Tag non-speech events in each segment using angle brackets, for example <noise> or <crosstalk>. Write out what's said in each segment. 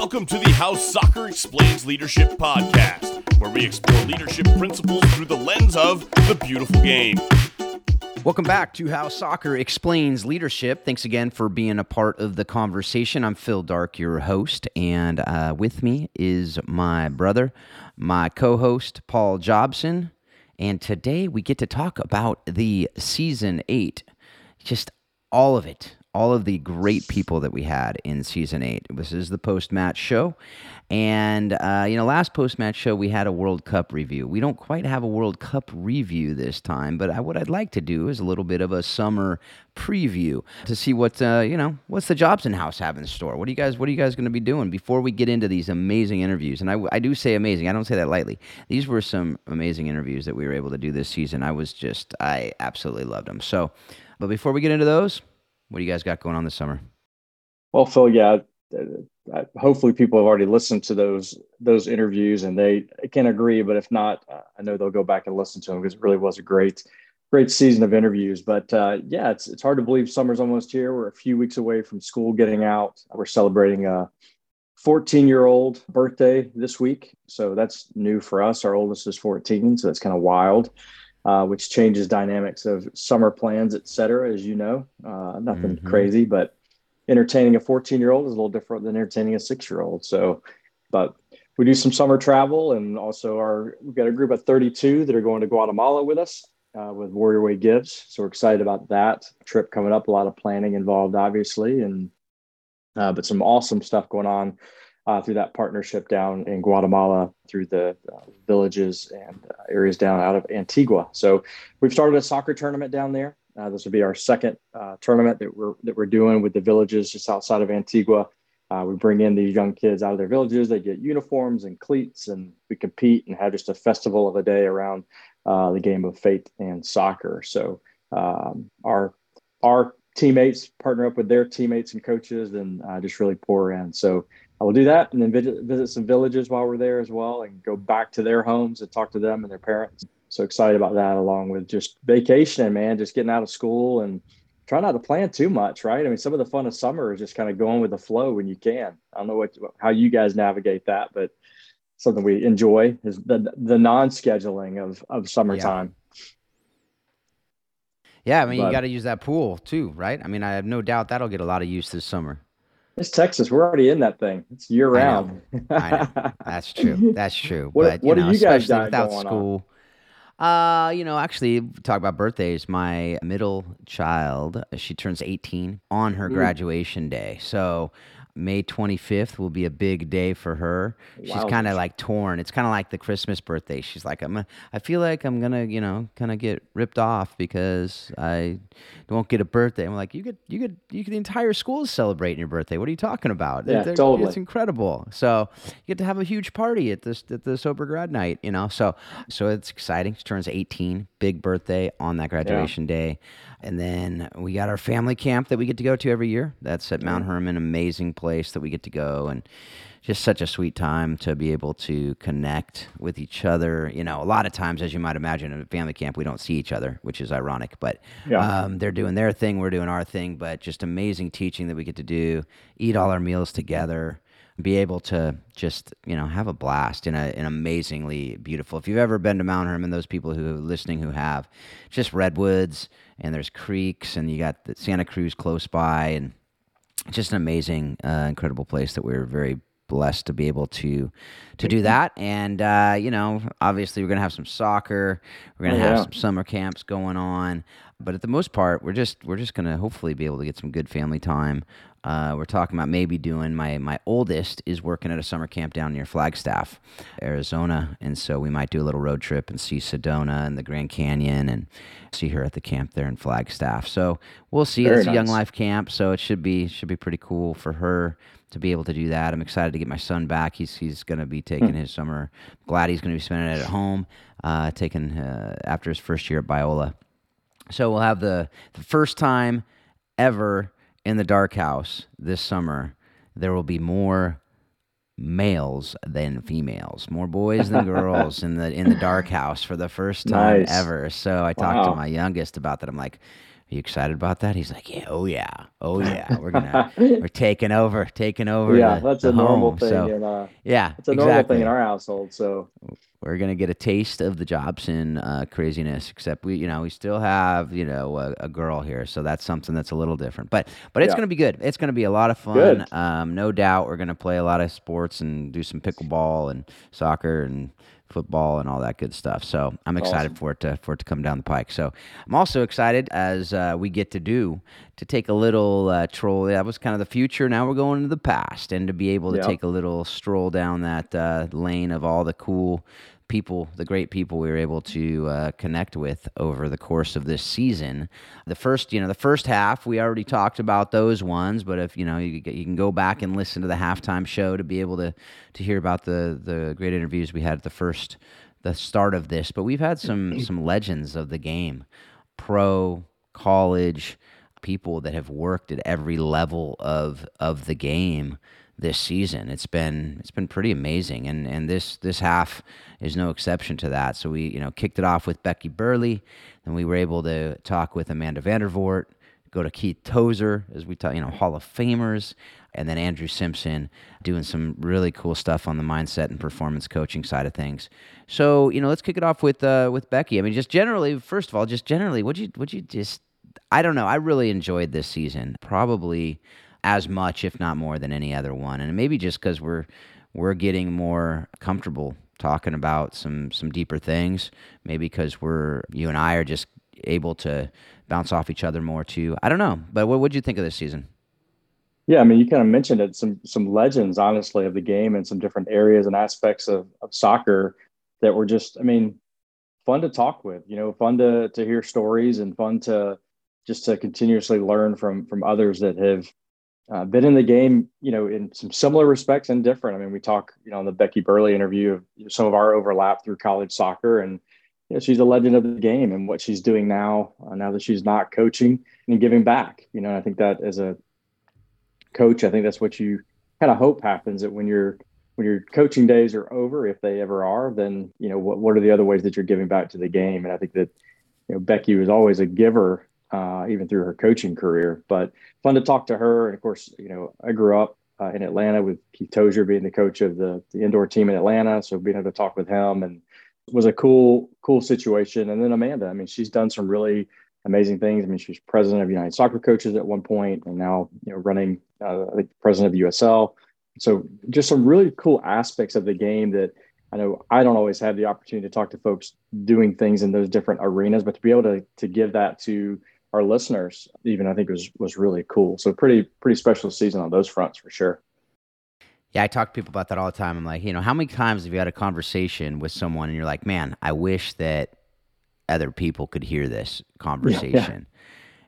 Welcome to the How Soccer Explains Leadership podcast, where we explore leadership principles through the lens of the beautiful game. Welcome back to How Soccer Explains Leadership. Thanks again for being a part of the conversation. I'm Phil Darke, your host, and uh, with me is my brother, my co host, Paul Jobson. And today we get to talk about the season eight, just all of it all of the great people that we had in season eight. This is the post match show. And, uh, you know, last post match show, we had a World Cup review. We don't quite have a World Cup review this time, but I, what I'd like to do is a little bit of a summer preview to see what, uh, you know, what's the Jobson House have in store. What are you guys, what are you guys going to be doing before we get into these amazing interviews? And I, I do say amazing, I don't say that lightly. These were some amazing interviews that we were able to do this season. I was just, I absolutely loved them. So, but before we get into those, what do you guys got going on this summer? Well, Phil, yeah, hopefully people have already listened to those those interviews and they can agree. But if not, I know they'll go back and listen to them because it really was a great great season of interviews. But uh, yeah, it's it's hard to believe summer's almost here. We're a few weeks away from school getting out. We're celebrating a 14 year old birthday this week, so that's new for us. Our oldest is 14, so that's kind of wild uh, which changes dynamics of summer plans, et cetera, as you know. Uh, nothing mm-hmm. crazy, but entertaining a 14 year old is a little different than entertaining a six year old. So, but we do some summer travel and also our, we've got a group of 32 that are going to Guatemala with us uh, with Warrior Way Gives. So we're excited about that trip coming up. A lot of planning involved, obviously, and uh, but some awesome stuff going on uh, through that partnership down in Guatemala through the uh, villages and uh, areas down out of Antigua. So we've started a soccer tournament down there. Uh, this will be our second uh, tournament that we're that we're doing with the villages just outside of Antigua. We bring in these young kids out of their villages. They get uniforms and cleats, and we compete and have just a festival of a day around the game of faith and soccer. So um, our our teammates partner up with their teammates and coaches and uh, just really pour in. So I will do that and then visit, visit some villages while we're there as well and go back to their homes and talk to them and their parents. So excited about that, along with just vacation, man, just getting out of school and try not to plan too much, right? I mean, some of the fun of summer is just kind of going with the flow when you can. I don't know what how you guys navigate that, but something we enjoy is the the non-scheduling of of summertime. Yeah, yeah I mean, but, you got to use that pool too, right? I mean, I have no doubt that'll get a lot of use this summer. It's Texas. We're already in that thing. It's year round. I know. I know. That's true. <laughs> That's true. what, but, what know, are you guys got without school? On? Uh, you know, actually, talk about birthdays. My middle child, she turns 18 on her mm. graduation day. So May 25th will be a big day for her. She's wow. kind of like torn. It's kind of like the Christmas birthday. She's like, I'm. A, I feel like I'm gonna, you know, kind of get ripped off because I won't get a birthday. I'm like, you get, you get, you get the entire school is celebrating your birthday. What are you talking about? Yeah, they're, totally. It's incredible. So you get to have a huge party at this at the sober grad night. You know, so so it's exciting. She turns 18, big birthday on that graduation yeah. day. And then we got our family camp that we get to go to every year. That's at Mount Hermon, amazing place that we get to go and just such a sweet time to be able to connect with each other. You know, a lot of times, as you might imagine, in a family camp, we don't see each other, which is ironic. But yeah. um, they're doing their thing, we're doing our thing. But just amazing teaching that we get to do, eat all our meals together be able to just you know have a blast in a, an amazingly beautiful. If you've ever been to Mount Hermon, those people who are listening who have, just redwoods and there's creeks and you got the Santa Cruz close by and just an amazing, uh, incredible place that we're very blessed to be able to to do that. And uh, you know, obviously, we're gonna have some soccer. We're gonna oh, have yeah. some summer camps going on. But at the most part, we're just we're just gonna hopefully be able to get some good family time. Uh, we're talking about maybe doing my my oldest is working at a summer camp down near Flagstaff, Arizona, and so we might do a little road trip and see Sedona and the Grand Canyon and see her at the camp there in Flagstaff. So we'll see. Very it's nice. a Young Life camp, so it should be should be pretty cool for her to be able to do that. I'm excited to get my son back. He's he's going to be taking hmm. his summer. Glad he's going to be spending it at home, uh, taking uh, after his first year at Biola. So we'll have the the first time ever in the Darke house this summer. There will be more males than females, more boys than <laughs> girls in the in the Darke house for the first time nice. ever. So I talked wow. to my youngest about that. I'm like, "Are you excited about that?" He's like, "Yeah, oh yeah, oh <laughs> yeah, we're gonna we're taking over, taking over." Yeah, the, that's the a normal thing. So, in, uh, yeah, it's a normal thing in our household. So we're gonna get a taste of the Jobson uh, craziness. Except we, you know, we still have you know a, a, girl here, so that's something that's a little different. But but it's Yeah. gonna be good. It's gonna be a lot of fun. Um, no doubt, we're gonna play a lot of sports and do some pickleball and soccer and football and all that good stuff. So I'm excited Awesome. for it to for it to come down the pike. So I'm also excited as uh, we get to do to take a little uh, troll. That was kind of the future. Now we're going into the past, and to be able to Yeah. take a little stroll down that uh, lane of all the cool people, the great people we were able to uh, connect with over the course of this season. The first, you know, the first half we already talked about those ones, but if you know, you, you can go back and listen to the halftime show to be able to to hear about the the great interviews we had at the first the start of this. But we've had some <clears throat> some legends of the game, pro, college, people that have worked at every level of of the game this season. It's been it's been pretty amazing, and and this this half is no exception to that. So we you know kicked it off with Becky Burleigh, and we were able to talk with Amanda Vandervoort, go to Keith Tozer as we talk, you know Hall of Famers, and then Andrew Simpson doing some really cool stuff on the mindset and performance coaching side of things. So you know let's kick it off with uh, with Becky. I mean just generally, first of all, just generally, would you would you just I don't know. I really enjoyed this season, probably as much, if not more, than any other one. And maybe just because we're we're getting more comfortable talking about some some deeper things. Maybe because we're you and I are just able to bounce off each other more too. I don't know. But what would you think of this season? Yeah, I mean, you kind of mentioned it. Some some legends, honestly, of the game and some different areas and aspects of, of soccer that were just, I mean, fun to talk with. You know, fun to to hear stories and fun to just to continuously learn from from others that have uh, been in the game. You know, in some similar respects and different. I mean, we talk, you know, in the Becky Burleigh interview of some of our overlap through college soccer and. You know, she's a legend of the game and what she's doing now. Uh, now that she's not coaching and giving back, you know, I think that as a coach, I think that's what you kind of hope happens that when your when your coaching days are over, if they ever are, then you know what what are the other ways that you're giving back to the game? And I think that you know Becky was always a giver, uh, even through her coaching career. But fun to talk to her, and of course, you know I grew up uh, in Atlanta with Keith Tozer being the coach of the the indoor team in Atlanta, so being able to talk with him and was a cool cool situation. And then Amanda, I mean, she's done some really amazing things. I mean, she was president of United Soccer Coaches at one point, and now you know running, uh, I think, president of USL. So just some really cool aspects of the game that I know I don't always have the opportunity to talk to folks doing things in those different arenas, but to be able to to give that to our listeners, even I think was was really cool. So pretty pretty special season on those fronts for sure. Yeah, I talk to people about that all the time. I'm like, you know, how many times have you had a conversation with someone and you're like, man, I wish that other people could hear this <laughs> conversation.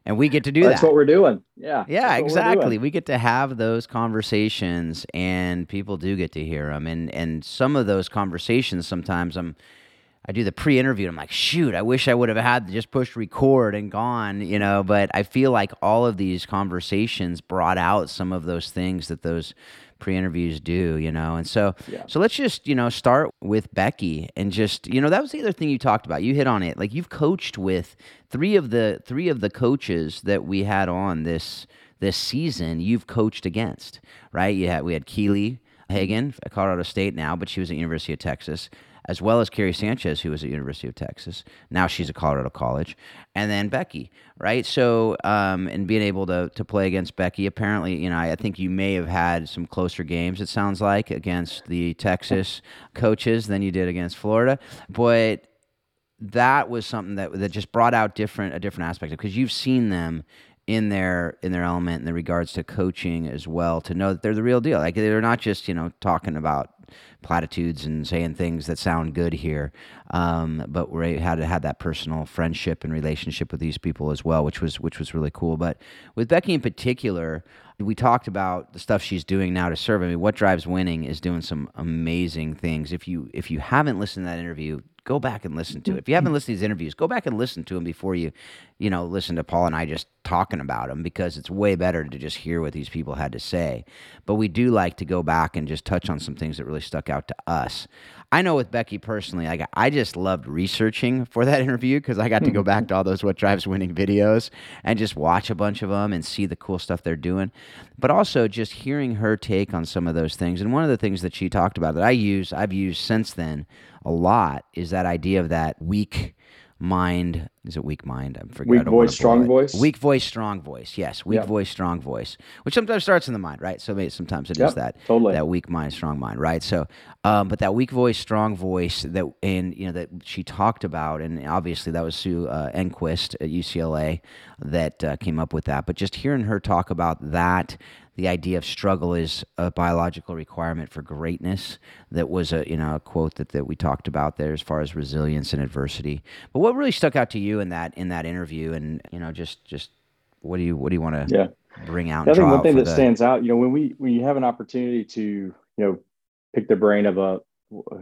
And we get to do That's that. what we're doing. Yeah. Yeah, that's what we're exactly. We get to have those conversations, and people do get to hear them. And and some of those conversations, sometimes I'm, I do the pre-interview. And I'm like, shoot, I wish I would have had just pushed record and gone, you know. But I feel like all of these conversations brought out some of those things that those pre-interviews do, you know. And so, Yeah. so let's just you know start with Becky and just you know that was the other thing you talked about. You hit on it. Like you've coached with three of the three of the coaches that we had on this this season. You've coached against, right? You had we had Keely Hagan at Colorado State now, but she was at University of Texas. As well as Carrie Sanchez, who was at University of Texas. Now she's at Colorado College, and then Becky, right? So, um, and being able to to play against Becky, apparently, you know, I, I think you may have had some closer games. It sounds like against the Texas coaches than you did against Florida, but that was something that that just brought out different a different aspect because you've seen them in their in their element in regards to coaching as well to know that they're the real deal like they're not just you know talking about platitudes and saying things that sound good here um, but we had had that personal friendship and relationship with these people as well which was which was really cool but with Becky in particular we talked about the stuff she's doing now to serve. I mean, what drives winning is doing some amazing things. If you if you haven't listened to that interview, go back and listen to it. If you haven't listened to these interviews, go back and listen to them before you, you know, listen to Paul and I just talking about them because it's way better to just hear what these people had to say. But we do like to go back and just touch on some things that really stuck out to us. I know with Becky personally, like I just loved researching for that <laughs> interview because I got to go back to all those what drives winning videos and just watch a bunch of them and see the cool stuff they're doing. But also just hearing her take on some of those things. And one of the things that she talked about that I use, I've used since then a lot is that idea of that weak mind. Is it weak mind? I'm forgetting. Weak voice, strong voice. Weak voice, strong voice. Yes, weak yep. voice, strong voice. Which sometimes starts in the mind, right? So maybe sometimes it yep, is that totally. that weak mind, strong mind, right? So, um, but that weak voice, strong voice that and you know that she talked about, and obviously that was Sue uh, Enquist at UCLA that uh, came up with that. But just hearing her talk about that the idea of struggle is a biological requirement for greatness. That was a you know a quote that, that we talked about there as far as resilience and adversity. But what really stuck out to you in that in that interview, and you know just just what do you what do you want to yeah. bring out? I think one thing that the... stands out, you know, when we when you have an opportunity to you know pick the brain of a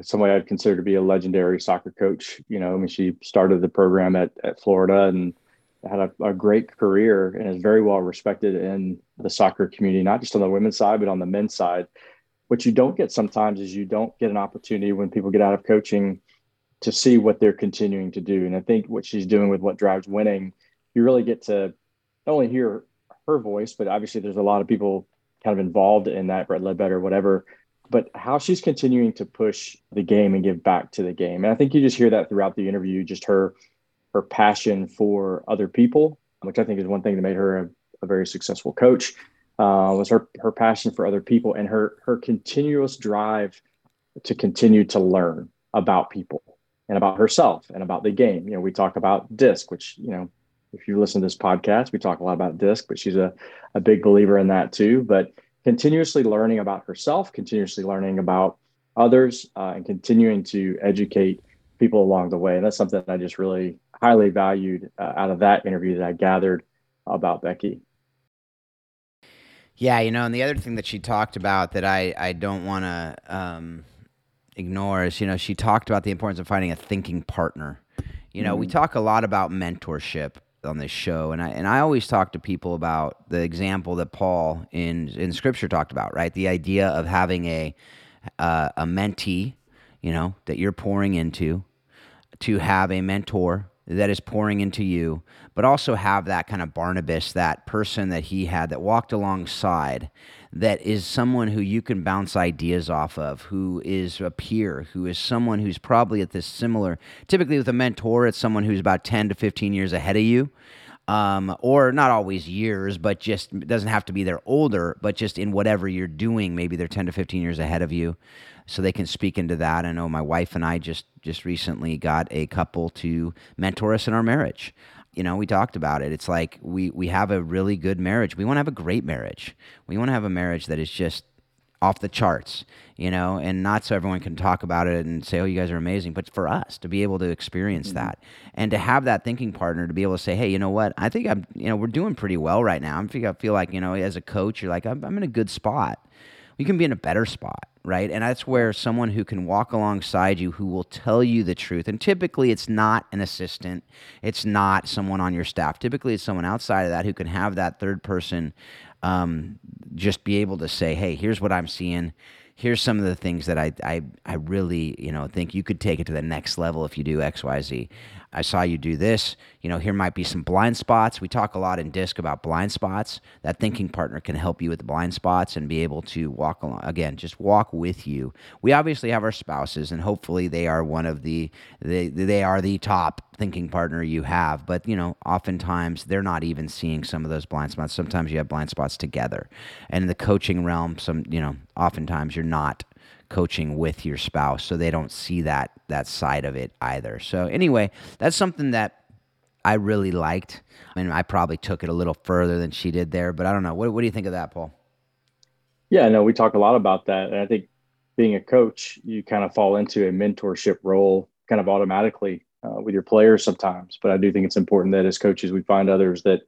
somebody I'd consider to be a legendary soccer coach. You know, I mean, she started the program at at Florida and had a, a, great career and is very well respected in the soccer community, not just on the women's side, but on the men's side. What you don't get sometimes is you don't get an opportunity when people get out of coaching to see what they're continuing to do. And I think what she's doing with what drives winning, you really get to not only hear her voice, but obviously there's a lot of people kind of involved in that, Brett Ledbetter, whatever, but how she's continuing to push the game and give back to the game. And I think you just hear that throughout the interview, just her her passion for other people, which I think is one thing that made her a, a very successful coach, uh, was her her passion for other people and her her continuous drive to continue to learn about people and about herself and about the game. You know, we talk about DISC, which you know, if you listen to this podcast, we talk a lot about DISC, but she's a a big believer in that too. But continuously learning about herself, continuously learning about others, uh, and continuing to educate people along the way. And that's something I just really highly valued uh, out of that interview that I gathered about Becky. Yeah, you know, and the other thing that she talked about that I, I don't want to um, ignore is, you know, she talked about the importance of finding a thinking partner. You know, mm-hmm. we talk a lot about mentorship on this show, and I and I always talk to people about the example that Paul in in Scripture talked about, right? The idea of having a uh, a mentee, you know, that you're pouring into, to have a mentor that is pouring into you, but also have that kind of Barnabas, that person that he had that walked alongside, that is someone who you can bounce ideas off of, who is a peer, who is someone who's probably at this similar. Typically, with a mentor, it's someone who's about 10 to 15 years ahead of you. Um, or not always years, but just doesn't have to be they're older, but just in whatever you're doing, maybe they're 10 to 15 years ahead of you so they can speak into that. I know my wife and I just just recently got a couple to mentor us in our marriage. You know, we talked about it. It's like we we have a really good marriage. We want to have a great marriage. We want to have a marriage that is just off the charts, you know, and not so everyone can talk about it and say, "Oh, you guys are amazing," but for us to be able to experience mm-hmm. that and to have that thinking partner to be able to say, "Hey, you know what? I think I'm, you know, we're doing pretty well right now. I feel, I feel like, you know, as a coach, you're like, I'm, I'm in a good spot. We can be in a better spot right? And that's where someone who can walk alongside you who will tell you the truth. And typically it's not an assistant, it's not someone on your staff. Typically it's someone outside of that who can have that third person um, just be able to say, hey, here's what I'm seeing. Here's some of the things that I, I, I really, you know, think you could take it to the next level if you do X, Y, Z. I saw you do this. You know, here might be some blind spots. We talk a lot in DISC about blind spots. That thinking partner can help you with the blind spots and be able to walk along. Again, just walk with you. We obviously have our spouses, and hopefully they are one of the they they are the top thinking partner you have. But you know, oftentimes they're not even seeing some of those blind spots. Sometimes you have blind spots together, and in the coaching realm, some you know, oftentimes you're not coaching with your spouse so they don't see that that side of it either so anyway that's something that i really liked I and mean, i probably took it a little further than she did there but i don't know what, what do you think of that paul yeah no we talk a lot about that and i think being a coach you kind of fall into a mentorship role kind of automatically uh, with your players sometimes but i do think it's important that as coaches we find others that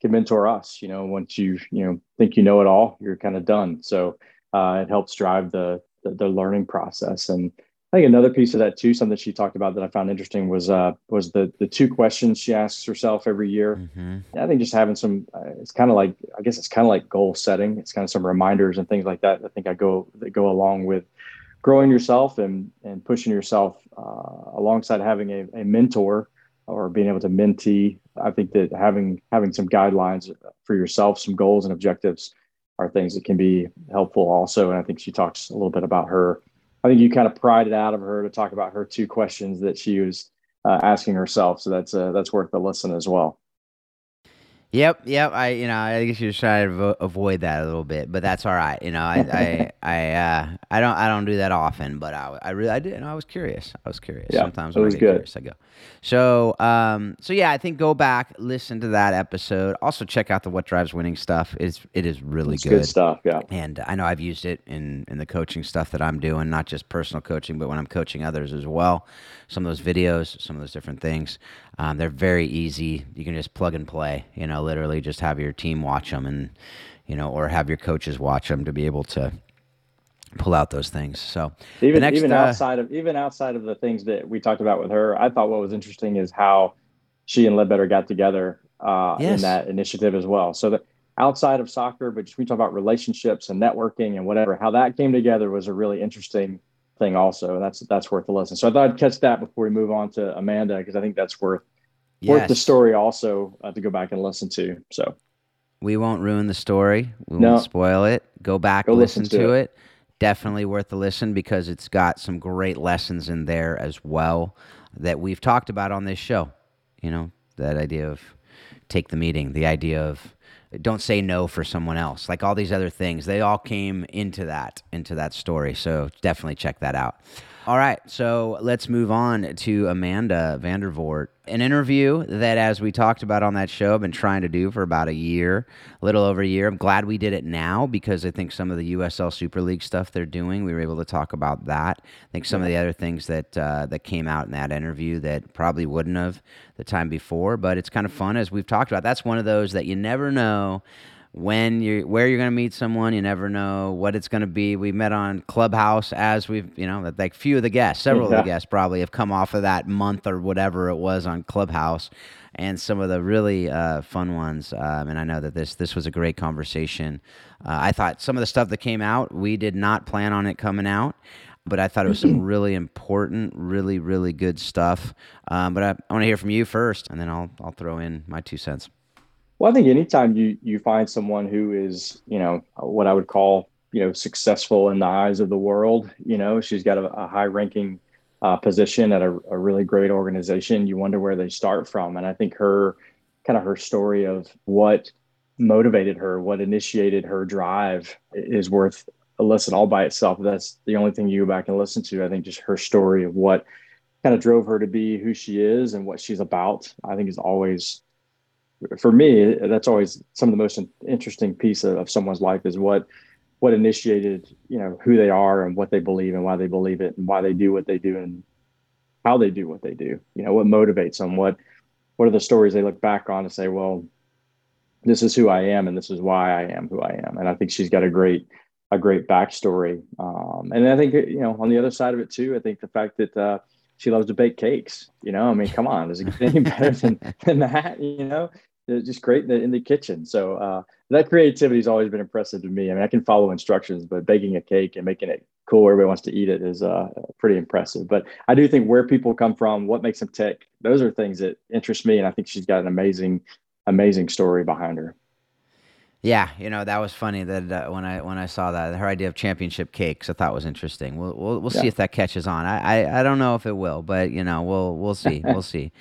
can mentor us. You know, once you you know think you know it all, you're kind of done. So uh, it helps drive the, the, the learning process. And I think another piece of that too, something she talked about that I found interesting was uh, was the the two questions she asks herself every year. Mm-hmm. I think just having some, uh, it's kind of like I guess it's kind of like goal setting. It's kind of some reminders and things like that. I think I go that go along with growing yourself and and pushing yourself uh, alongside having a, a mentor or being able to mentee. I think that having having some guidelines for yourself, some goals and objectives are things that can be helpful also. And I think she talks a little bit about her. I think you kind of pried it out of her to talk about her two questions that she was uh, asking herself. So that's uh, that's worth a listen as well. Yep, yep. I, you know, I guess you're trying to avo- avoid that a little bit, but that's all right. You know, I, I, <laughs> I, uh, I don't, I don't do that often, but I, I really, I did. You know, I was curious. I was curious. Yeah, Sometimes it was good. Curious, I go. So, um, so yeah, I think go back, listen to that episode. Also, check out the What Drives Winning stuff. It's, it is really it's good. good stuff. Yeah. And I know I've used it in, in the coaching stuff that I'm doing, not just personal coaching, but when I'm coaching others as well. Some of those videos, some of those different things. Um, they're very easy. You can just plug and play. You know, literally just have your team watch them, and you know, or have your coaches watch them to be able to pull out those things. So even next, even uh, outside of even outside of the things that we talked about with her, I thought what was interesting is how she and Ledbetter got together uh, yes. in that initiative as well. So that outside of soccer, but just we talk about relationships and networking and whatever, how that came together was a really interesting thing also, and that's that's worth a listen. So I thought I'd catch that before we move on to Amanda because I think that's worth yes. worth the story also uh, to go back and listen to. So we won't ruin the story. We no. won't spoil it. Go back, go listen, listen, to, to it. it. Definitely worth a listen because it's got some great lessons in there as well that we've talked about on this show. You know, that idea of take the meeting, the idea of don't say no for someone else. Like all these other things they all came into that into that story. So definitely check that out all right, so let's move on to Amanda Vandervoort. An interview that, as we talked about on that show, I've been trying to do for about a year, a little over a year. I'm glad we did it now because I think some of the USL Super League stuff they're doing, we were able to talk about that. I think some of the other things that uh, that came out in that interview that probably wouldn't have the time before, but it's kind of fun as we've talked about. That's one of those that you never know when you where you're going to meet someone you never know what it's going to be we met on clubhouse as we've you know like few of the guests several yeah. of the guests probably have come off of that month or whatever it was on clubhouse and some of the really uh, fun ones um, and i know that this this was a great conversation uh, i thought some of the stuff that came out we did not plan on it coming out but I thought it was some really important, really, really good stuff. Um, but I, I want to hear from you first, and then I'll I'll throw in my two cents. Well, I think anytime you you find someone who is, you know, what I would call, you know, successful in the eyes of the world, you know, she's got a, a high ranking uh, position at a, a, really great organization. You wonder where they start from, and I think her kind of her story of what motivated her, what initiated her drive, is worth a listen all by itself. That's the only thing you go back and listen to. I think just her story of what kind of drove her to be who she is and what she's about. I think is always for me, that's always some of the most interesting piece of, of, someone's life is what what initiated, you know, who they are and what they believe and why they believe it and why they do what they do and how they do what they do. You know, what motivates them, what what are the stories they look back on and say, well, this is who I am and this is why I am who I am. And I think she's got a great a great backstory. Um, and I think you know, on the other side of it too, I think the fact that uh, she loves to bake cakes. You know, I mean, come on, does it get any better than, than that? You know, just great in the, in the kitchen. So uh, that creativity has always been impressive to me. I mean, I can follow instructions, but baking a cake and making it cool, where everybody wants to eat it is uh, pretty impressive. But I do think where people come from, what makes them tick, those are things that interest me. And I think she's got an amazing, amazing story behind her. Yeah, you know that was funny that uh, when I when I saw that her idea of championship cakes I thought was interesting. We'll we'll, we'll yeah. see if that catches on. I, I, I don't know if it will, but you know we'll we'll see we'll <laughs> see.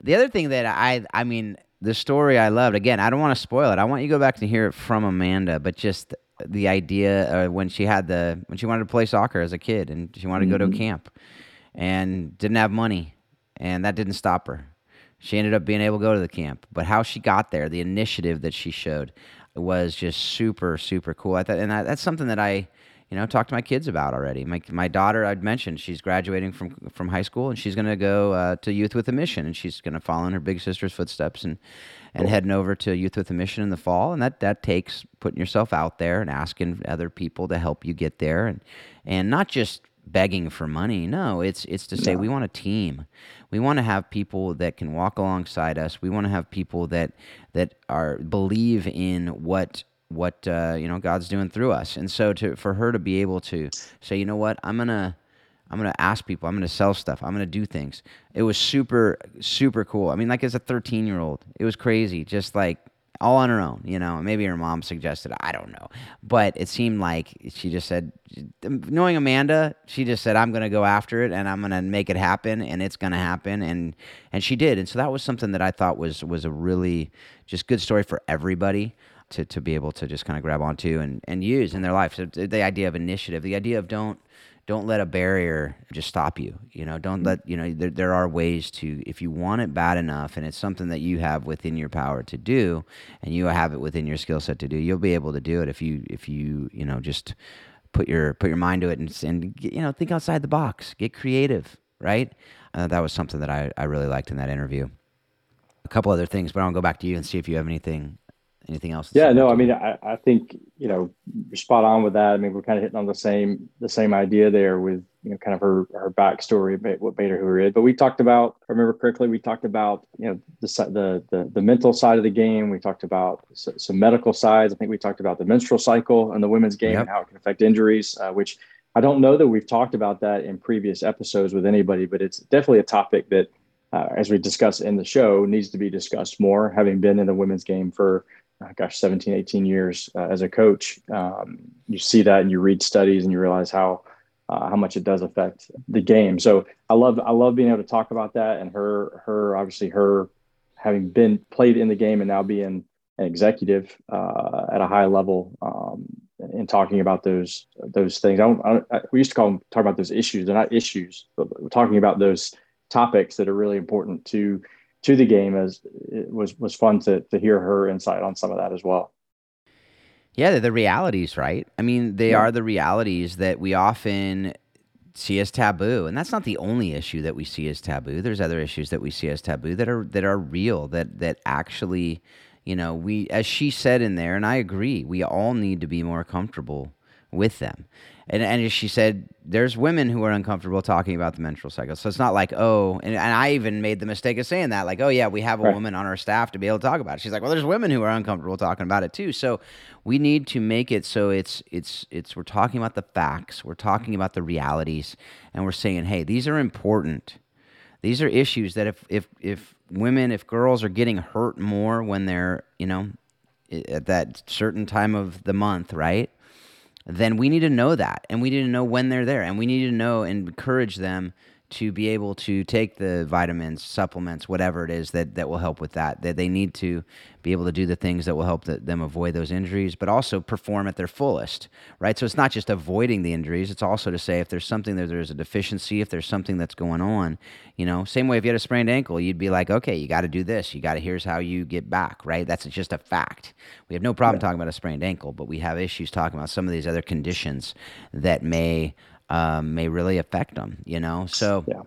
The other thing that I I mean the story I loved. Again, I don't want to spoil it. I want you to go back and hear it from Amanda, but just the idea uh, when she had the when she wanted to play soccer as a kid and she wanted mm-hmm. to go to a mm-hmm. camp and didn't have money and that didn't stop her. She ended up being able to go to the camp, but how she got there, the initiative that she showed was just super super cool. I thought and I, that's something that I you know, talk to my kids about already. My my daughter, I'd mentioned, she's graduating from from high school and she's going to go uh, to Youth with a Mission, and she's going to follow in her big sister's footsteps and and cool. heading over to Youth with a Mission in the fall. And that that takes putting yourself out there and asking other people to help you get there, and and not just begging for money. No, it's it's to say yeah. we want a team. We want to have people that can walk alongside us. We want to have people that that are believe in what what uh, you know God's doing through us. And so to for her to be able to say, you know what, I'm gonna I'm gonna ask people, I'm gonna sell stuff, I'm gonna do things. It was super super cool. I mean, like as a 13 year old, it was crazy. Just like all on her own, you know. Maybe her mom suggested, I don't know. But it seemed like she just said, knowing Amanda, she just said, I'm to go after it and I'm to make it happen and it's to happen. And, and she did. And so that was something that I thought was, was a really just good story for everybody to, to be able to just kind of grab onto and, and use in their life. So the idea of initiative, the idea of don't, don't let a barrier just stop you. You know, don't mm-hmm. let you know there, there are ways to if you want it bad enough and it's something that you have within your power to do and you have it within your skill set to do, you'll be able to do it if you if you you know just put your put your mind to it and and you know think outside the box, get creative, right? Uh, that was something that I I really liked in that interview. A couple other things, but I'll go back to you and see if you have anything anything else? Yeah, no, I mean, I, I think, you know, you're spot on with that. I mean, we're kind of hitting on the same, the same idea there with, you know, kind of her, her backstory, what made her who is. But we talked about, I remember correctly, we talked about, you know, the, the, the, the mental side of the game. We talked about some medical sides. I think we talked about the menstrual cycle and the women's game yep. and how it can affect injuries, uh, which I don't know that we've talked about that in previous episodes with anybody, but it's definitely a topic that, uh, as we discuss in the show, needs to be discussed more. Having been in the women's game for uh, gosh, 17, 18 years uh, as a coach, um, you see that and you read studies and you realize how uh, how much it does affect the game. So I love I love being able to talk about that and her her obviously her having been played in the game and now being an executive uh, at a high level um, and talking about those those things. I don't, I don't I, we used to call them talk about those issues. They're not issues, but talking about those topics that are really important to to the game as it was was fun to to hear her insight on some of that as well. Yeah, the realities, right? I mean, they yeah. are the realities that we often see as taboo, and that's not the only issue that we see as taboo. There's other issues that we see as taboo that are that are real that that actually, you know, we as she said in there, and I agree, we all need to be more comfortable with them and, and as she said, there's women who are uncomfortable talking about the menstrual cycle. So it's not like, oh, and, and I even made the mistake of saying that, like, oh, yeah, we have a right. woman on our staff to be able to talk about it. She's like, well, there's women who are uncomfortable talking about it too. So we need to make it so it's, it's, it's, we're talking about the facts, we're talking about the realities, and we're saying, hey, these are important. These are issues that if, if, if women, if girls are getting hurt more when they're, you know, at that certain time of the month, right? Then we need to know that and we need to know when they're there and we need to know and encourage them to be able to take the vitamins, supplements, whatever it is that, that will help with that. That they need to be able to do the things that will help the, them avoid those injuries, but also perform at their fullest, right? So it's not just avoiding the injuries; it's also to say if there's something that there's a deficiency, if there's something that's going on, you know, same way if you had a sprained ankle, you'd be like, okay, you got to do this, you got to here's how you get back, right? That's just a fact. We have no problem yeah. talking about a sprained ankle, but we have issues talking about some of these other conditions that may um, may really affect them. You know, so yeah.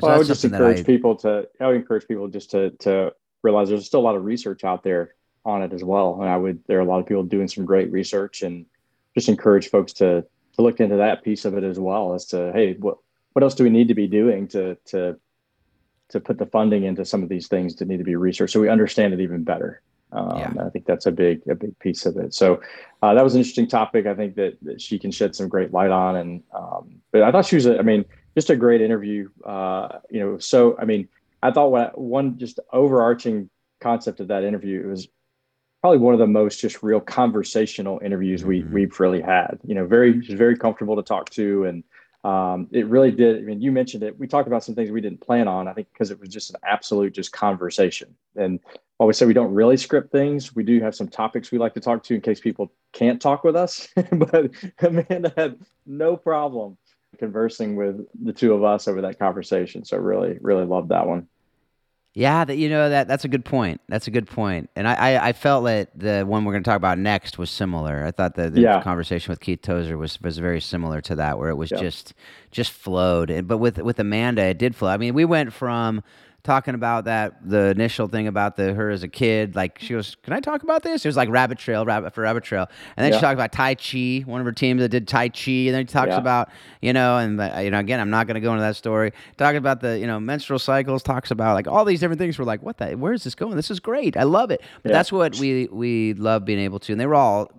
Well, so I would just encourage I, people to. I would encourage people just to to realize there's still a lot of research out there on it as well, and I would. There are a lot of people doing some great research, and just encourage folks to to look into that piece of it as well as to hey, what what else do we need to be doing to to to put the funding into some of these things that need to be researched so we understand it even better. Um, yeah. I think that's a big a big piece of it. So uh, that was an interesting topic. I think that, that she can shed some great light on. And um, but I thought she was, a, I mean, just a great interview. Uh, you know, so I mean, I thought what one just overarching concept of that interview it was probably one of the most just real conversational interviews we mm-hmm. we've really had. You know, very very comfortable to talk to and um, it really did. I mean, you mentioned it. We talked about some things we didn't plan on. I think because it was just an absolute just conversation. And while we say we don't really script things, we do have some topics we like to talk to in case people can't talk with us. <laughs> but Amanda had no problem conversing with the two of us over that conversation. So really, really loved that one. Yeah, that you know that that's a good point. That's a good point. And I, I, I felt that the one we're going to talk about next was similar. I thought the, the yeah. conversation with Keith Tozer was was very similar to that, where it was just just flowed. But with with Amanda, it did flow. I mean, we went from talking about that the initial thing about the her as a kid. Like she goes, "Can I talk about this?" It was like Rabbit Trail, Rabbit for Rabbit Trail, and then yeah. she talked about Tai Chi, one of her teams that did Tai Chi, and then she talks yeah. about you know, and you know, again, I'm not going to go into that story. Talking about the you know menstrual cycles, talks about like all these different things. We're like, what the? Where is this going? This is great. I love it. But yeah. that's what we we love being able to, and they were all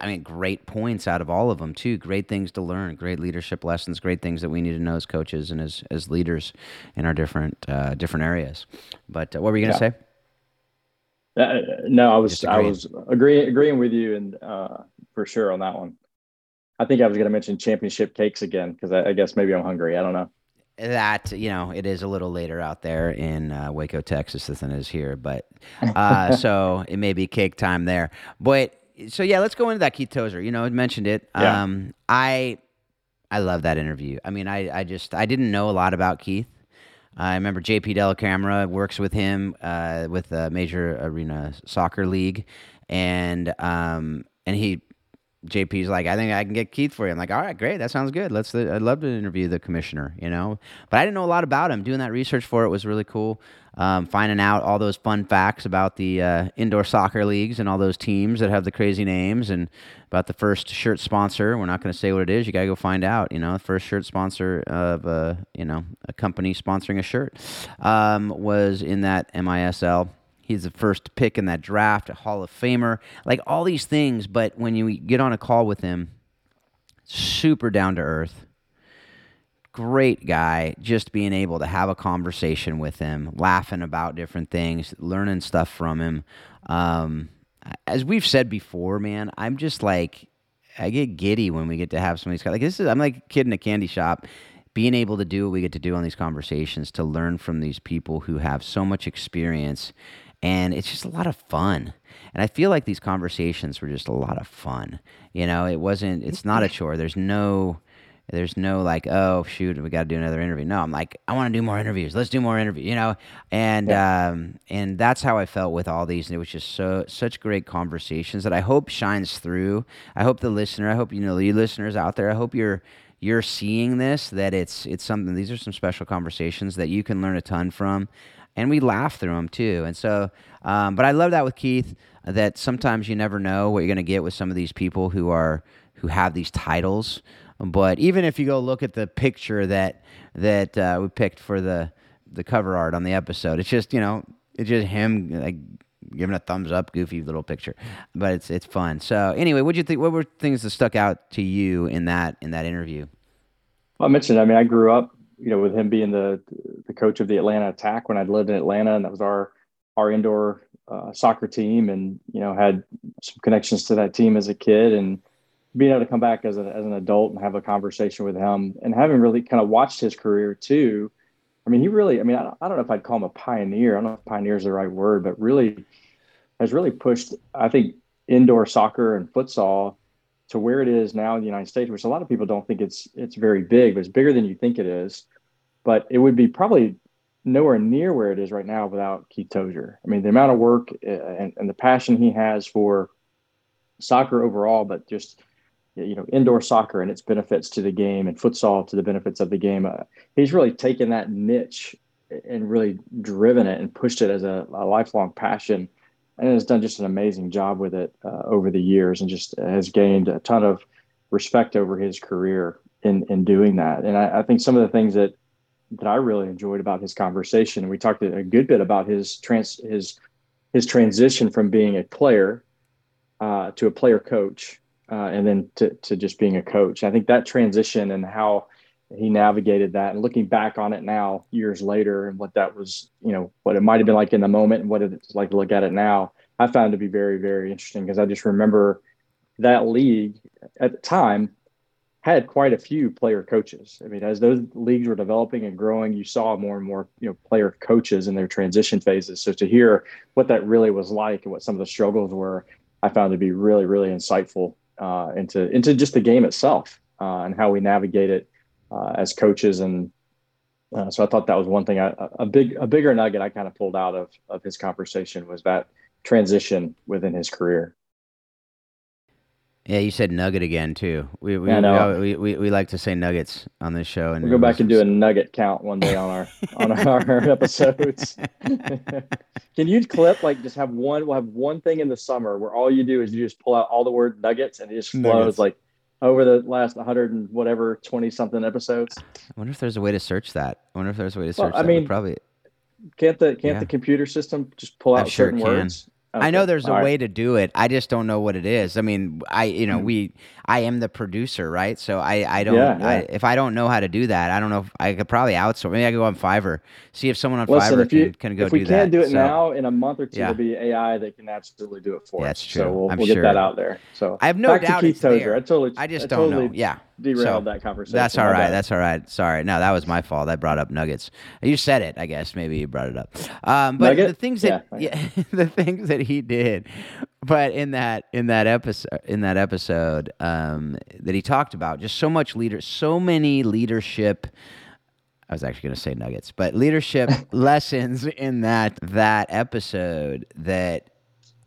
I mean, great points out of all of them too. Great things to learn, great leadership lessons, great things that we need to know as coaches and as as leaders in our different uh, different areas. But uh, what were you going to yeah. say? Uh, no, I was I was agreeing agreeing with you and uh, for sure on that one. I think I was going to mention championship cakes again because I, I, guess maybe I'm hungry. I don't know. That you know, it is a little later out there in uh, Waco, Texas, than it is here, but uh, <laughs> so it may be cake time there. But so yeah, let's go into that Keith Tozer. You know, I mentioned it. Yeah. Um, I I love that interview. I mean, I I just I didn't know a lot about Keith. I remember JP Dellacamera works with him uh, with the Major Arena Soccer League, and um, and he JP's like, I think I can get Keith for you. I'm like, all right, great, that sounds good. Let's. I'd love to interview the commissioner, you know. But I didn't know a lot about him. Doing that research for it was really cool. Um, finding out all those fun facts about the uh, indoor soccer leagues and all those teams that have the crazy names, and about the first shirt sponsor. We're not going to say what it is. You got to go find out. You know, the first shirt sponsor of a you know a company sponsoring a shirt um, was in that MISL He's the first pick in that draft, a Hall of Famer, like all these things. But when you get on a call with him, super down to earth, great guy. Just being able to have a conversation with him, laughing about different things, learning stuff from him. Um, as we've said before, man, I'm just like, I get giddy when we get to have some of these guys. Like this is, I'm like a kid in a candy shop being able to do what we get to do on these conversations to learn from these people who have so much experience and it's just a lot of fun. And I feel like these conversations were just a lot of fun. You know, it wasn't. It's not a chore. There's no. There's no like, oh shoot, we got to do another interview. No, I'm like, I want to do more interviews. Let's do more interviews. You know, and yeah. um, and that's how I felt with all these. And it was just so such great conversations that I hope shines through. I hope the listener. I hope you know you listeners out there. I hope you're you're seeing this that it's it's something. These are some special conversations that you can learn a ton from and we laugh through them too. And so, um, but I love that with Keith that sometimes you never know what you're going to get with some of these people who are who have these titles. But even if you go look at the picture that that uh, we picked for the the cover art on the episode, it's just you know it's just him like giving a thumbs up, goofy little picture. But it's it's fun. So anyway, what you think? What were things that stuck out to you in that in that interview? Well, I mentioned. I mean, I grew up you know, with him being the the coach of the Atlanta Attack when I'd lived in Atlanta, and that was our our indoor uh, soccer team, and you know, had some connections to that team as a kid, and being able to come back as, a, as an adult and have a conversation with him, and having really kind of watched his career too. I mean, he really, I mean, I, I don't know if I'd call him a pioneer. I don't know if pioneer is the right word, but really has really pushed, I think, indoor soccer and futsal to where it is now in the United States, which a lot of people don't think it's it's very big, but it's bigger than you think it is. But it would be probably nowhere near where it is right now without Keith Tozer. I mean, the amount of work uh, and, and the passion he has for soccer overall, but just you know indoor soccer and its benefits to the game and futsal to the benefits of the game. Uh, he's really taken that niche and really driven it and pushed it as a, a lifelong passion and has done just an amazing job with it uh, over the years and just has gained a ton of respect over his career in in doing that. And I, I think some of the things that that I really enjoyed about his conversation, we talked a good bit about his trans his his transition from being a player uh, to a player coach, uh, and then to to just being a coach. I think that transition and how he navigated that and looking back on it now years later and what that was you know what it might have been like in the moment and what it's like to look at it now i found to be very very interesting because i just remember that league at the time had quite a few player coaches. I mean as those leagues were developing and growing you saw more and more you know player coaches in their transition phases. So to hear what that really was like and what some of the struggles were i found to be really really insightful uh, into into just the game itself uh, and how we navigate it uh, as coaches and Uh, so I thought that was one thing. I, a big, a bigger nugget I kind of pulled out of of his conversation was that transition within his career. Yeah, you said nugget again too. We we, yeah, we, we, we, like to say nuggets on this show, and we'll go back and do a <laughs> nugget count one day on our on our <laughs> episodes. <laughs> Can you clip like just have one? We'll have one thing in the summer where all you do is you just pull out all the word nuggets and it just flows nuggets. like over the last 100 and whatever 20 something episodes. I wonder if there's a way to search that. I wonder if there's a way to search. Well, I mean, probably can't the can't yeah. the computer system just pull out certain words? Okay. I know there's All a right. way to do it. I just don't know what it is. I mean, I you know, mm-hmm. we I am the producer, right? So I I don't yeah, yeah. I, if I don't know how to do that, I don't know if I could probably outsource. Maybe I could go on Fiverr, see if someone on Listen, Fiverr you, can, can go if we can't do it so, now, in a month or two, yeah. there'll be AI that can absolutely do it for yeah, us. That's true. So we'll, we'll sure. get that out there. So I have no doubt to Keith Tozer. I totally I just I don't totally know. Yeah derailed so, that conversation. That's all right. That's all right. Sorry. No, that was my fault. I brought up nuggets. You said it. I guess maybe you brought it up. Um, but Nugget? the things that yeah <laughs> the things that he did, but in that in that episode in that episode um, that he talked about, just so much leader, so many leadership. I was actually going to say nuggets, but leadership <laughs> lessons in that that episode that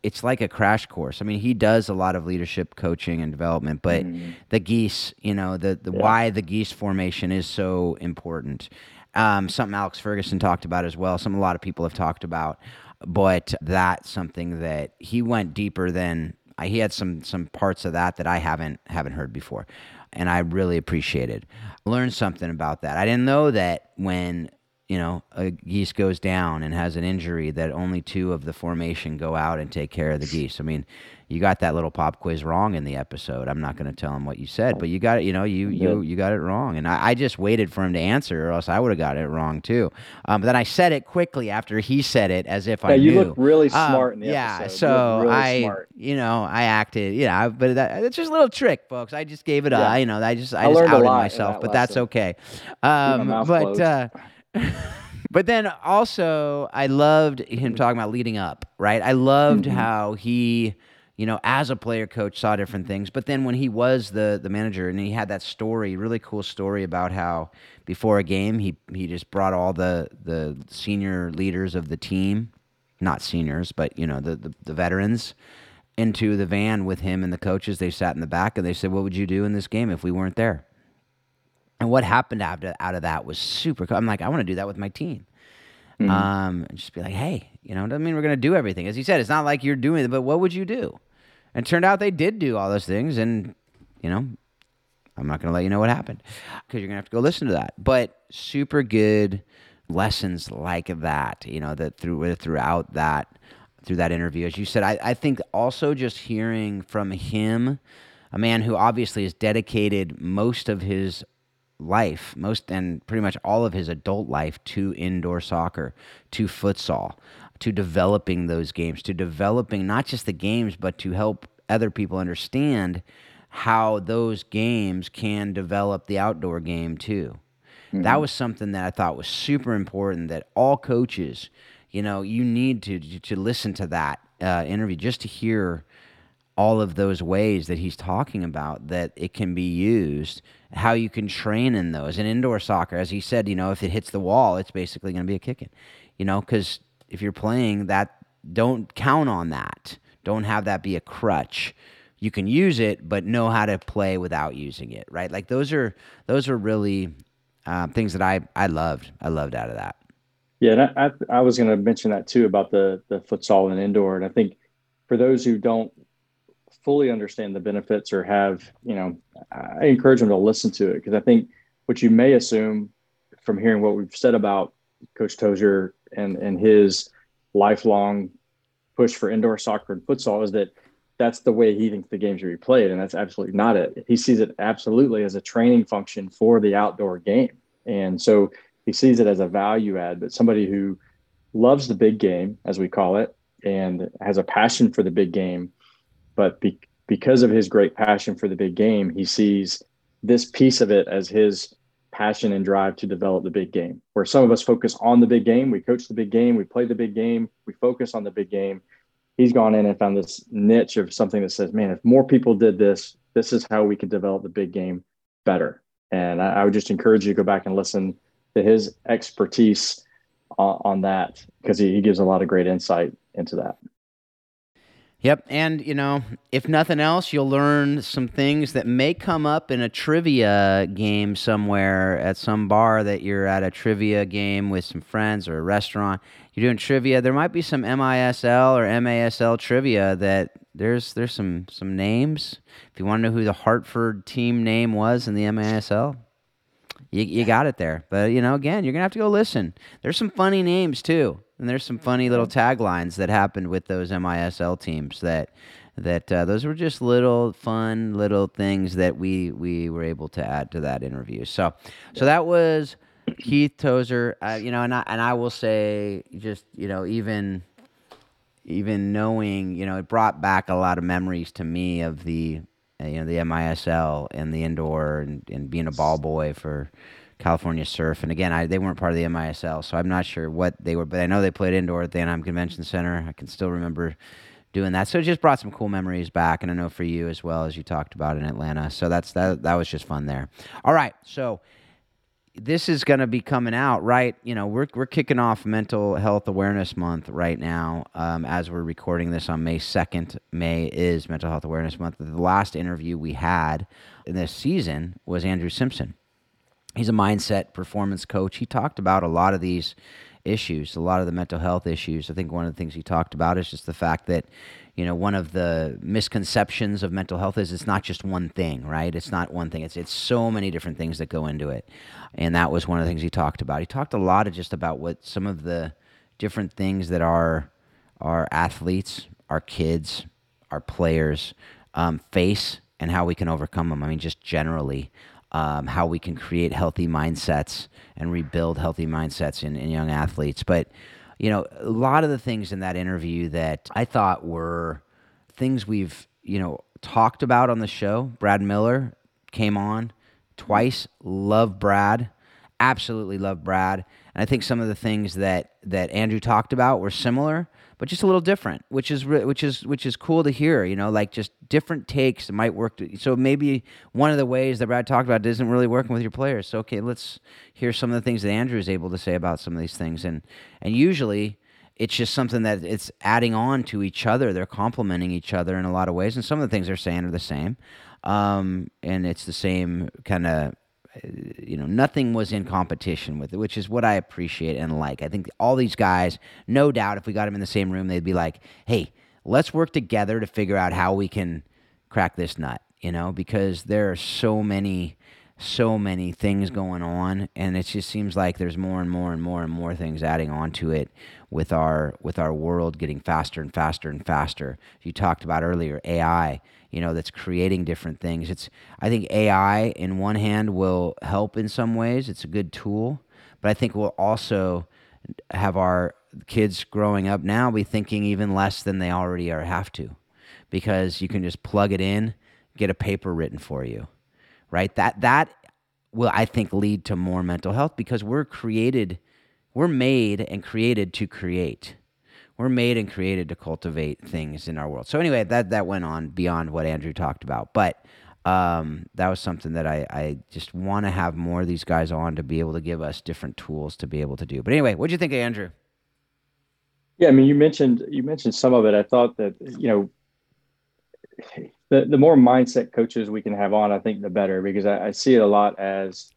it's like a crash course. I mean, he does a lot of leadership coaching and development, but mm. the geese, you know, the the yeah. why the geese formation is so important. Um, something Alex Ferguson talked about as well. Some a lot of people have talked about, but that's something that he went deeper than he had some some parts of that that I haven't haven't heard before, and I really appreciated. Learned something about that. I didn't know that when you know, a geese goes down and has an injury that only two of the formation go out and take care of the geese. I mean, you got that little pop quiz wrong in the episode. I'm not going to tell him what you said, but you got it. You know, you you you got it wrong, and I, I just waited for him to answer, or else I would have got it wrong too. Um, but then I said it quickly after he said it, as if yeah, I knew. You look really um, smart um, in the yeah, episode. so really I, smart. you know, I acted, You yeah, but that, it's just a little trick, folks. I just gave it yeah. a, you know, I just I, I just outed myself, that but that's okay. Um, but. Uh, <laughs> But then also, I loved him talking about leading up, right? I loved mm-hmm. how he, you know, as a player coach, saw different things. But then when he was the the manager, and he had that story, really cool story about how before a game he he just brought all the the senior leaders of the team, not seniors, but you know the the, the veterans into the van with him and the coaches. They sat in the back and they said, "What would you do in this game if we weren't there?" And what happened after, out of that was super cool. I'm like, I want to do that with my team. Mm-hmm. Um, and just be like, hey, you know, it doesn't mean we're going to do everything. As he said, it's not like you're doing it, but what would you do? And turned out they did do all those things. And, you know, I'm not going to let you know what happened because you're going to have to go listen to that. But super good lessons like that, you know, that through throughout that through that interview. As you said, I, I think also just hearing from him, a man who obviously has dedicated most of his life, most and pretty much all of his adult life to indoor soccer, to futsal, to developing those games, to developing not just the games, but to help other people understand how those games can develop the outdoor game too. Mm-hmm. That was something that I thought was super important that all coaches, you know, you need to to listen to that uh, interview just to hear all of those ways that he's talking about that it can be used how you can train in those. And indoor soccer, as he said, you know, if it hits the wall, it's basically going to be a kicking, you know, because if you're playing that, don't count on that. Don't have that be a crutch. You can use it, but know how to play without using it, right? Like those are those are really uh, things that I I loved. I loved out of that. Yeah, and I, I, I was going to mention that too about the the futsal and indoor, and I think for those who don't fully understand the benefits or have, you know, I encourage them to listen to it because I think what you may assume from hearing what we've said about Coach Tozer and and his lifelong push for indoor soccer and futsal is that that's the way he thinks the game should be played, and that's absolutely not it. He sees it absolutely as a training function for the outdoor game, and so he sees it as a value add. But somebody who loves the big game, as we call it, and has a passion for the big game but be, because of his great passion for the big game, he sees this piece of it as his passion and drive to develop the big game. Where some of us focus on the big game, we coach the big game, we play the big game, we focus on the big game. He's gone in and found this niche of something that says, man, if more people did this, this is how we could develop the big game better. And I, I would just encourage you to go back and listen to his expertise on, on that because he, he gives a lot of great insight into that. Yep. And, you know, if nothing else, you'll learn some things that may come up in a trivia game somewhere at some bar that you're at a trivia game with some friends or a restaurant. You're doing trivia. There might be some MISL or MASL trivia that there's there's some some names. If you want to know who the Hartford team name was in the MISL, you, you got it there. But, you know, again, you're going to have to go listen. There's some funny names, too. And there's some funny little taglines that happened with those MISL teams that that uh, those were just little fun little things that we we were able to add to that interview. So so that was Keith Tozer. Uh, you know, and I and I will say just you know even even knowing you know it brought back a lot of memories to me of the you know the MISL and the indoor and, and being a ball boy for California Surf. And again, I, they weren't part of the MISL, so I'm not sure what they were, but I know they played indoor at the Anaheim Convention Center. I can still remember doing that. So it just brought some cool memories back, and I know for you as well as you talked about in Atlanta. So that's that. That was just fun there. All right, so this is going to be coming out right. You know, we're we're kicking off Mental Health Awareness Month right now um, as we're recording this on May second. May is Mental Health Awareness Month. The last interview we had in this season was Andrew Simpson he's a mindset performance coach. He talked about a lot of these issues, a lot of the mental health issues. I think one of the things he talked about is just the fact that, you know, one of the misconceptions of mental health is it's not just one thing, right? It's not one thing. It's it's so many different things that go into it. And that was one of the things he talked about. He talked a lot of just about what some of the different things that our our athletes, our kids, our players um, face and how we can overcome them. I mean, just generally um, how we can create healthy mindsets and rebuild healthy mindsets in, in young athletes. But, you know, a lot of the things in that interview that I thought were things we've, you know, talked about on the show. Brad Miller came on twice. Love Brad. Absolutely love Brad. And I think some of the things that, that Andrew talked about were similar but just a little different, which is which is which is cool to hear. You know, like just different takes that might work. To, so maybe one of the ways that Brad talked about isn't really working with your players. So okay, let's hear some of the things that Andrew is able to say about some of these things, and and usually it's just something that it's adding on to each other. They're complementing each other in a lot of ways, and some of the things they're saying are the same. Um, and it's the same kind of you know, nothing was in competition with it, which is what I appreciate and like. I think all these guys, no doubt, if we got them in the same room, they'd be like, hey, let's work together to figure out how we can crack this nut, you know, because there are so many, so many things going on. And it just seems like there's more and more and more and more things adding on to it with our, with our world getting faster and faster and faster. You talked about earlier, AI you know that's creating different things. It's i think ai in one hand will help in some ways. It's a good tool. But i think we'll also have our kids growing up now be thinking even less than they already are have to. Because you can just plug it in get a paper written for you right? That that will i think lead to more mental health because we're created we're made and created to create we're made and created to cultivate things in our world. So anyway, that that went on beyond what Andrew talked about, but um, that was something that I, I just want to have more of these guys on to be able to give us different tools to be able to do. But anyway, what do you think Andrew? Yeah, I mean, you mentioned you mentioned some of it. I thought that you know, the the more mindset coaches we can have on, I think the better because I, I see it a lot as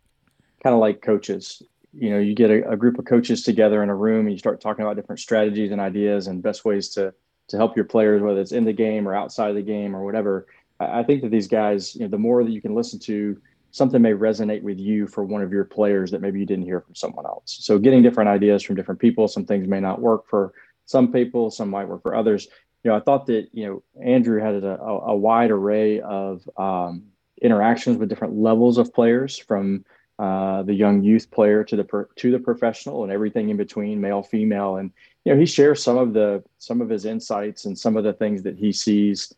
kind of like coaches you know you get a, a, group of coaches together in a room and you start talking about different strategies and ideas and best ways to to help your players whether it's in the game or outside of the game or whatever. I, I think that these guys you know the more that you can listen to something may resonate with you for one of your players that maybe you didn't hear from someone else. So getting different ideas from different people some things may not work for some people some might work for others. You know i thought that you know andrew had a, a wide array of um, interactions with different levels of players from uh, the young youth player to the to the professional and everything in between, male, female, and you know he shares some of the some of his insights and some of the things that he sees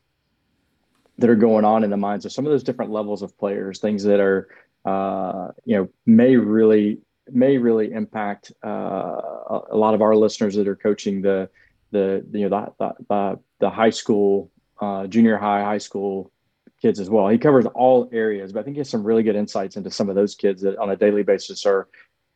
that are going on in the minds of some of those different levels of players, things that are uh, you know may really may really impact uh, a lot of our listeners that are coaching the the you know the the, the high school, uh, junior high, high school kids as well. He covers all areas, but I think he has some really good insights into some of those kids that on a daily basis are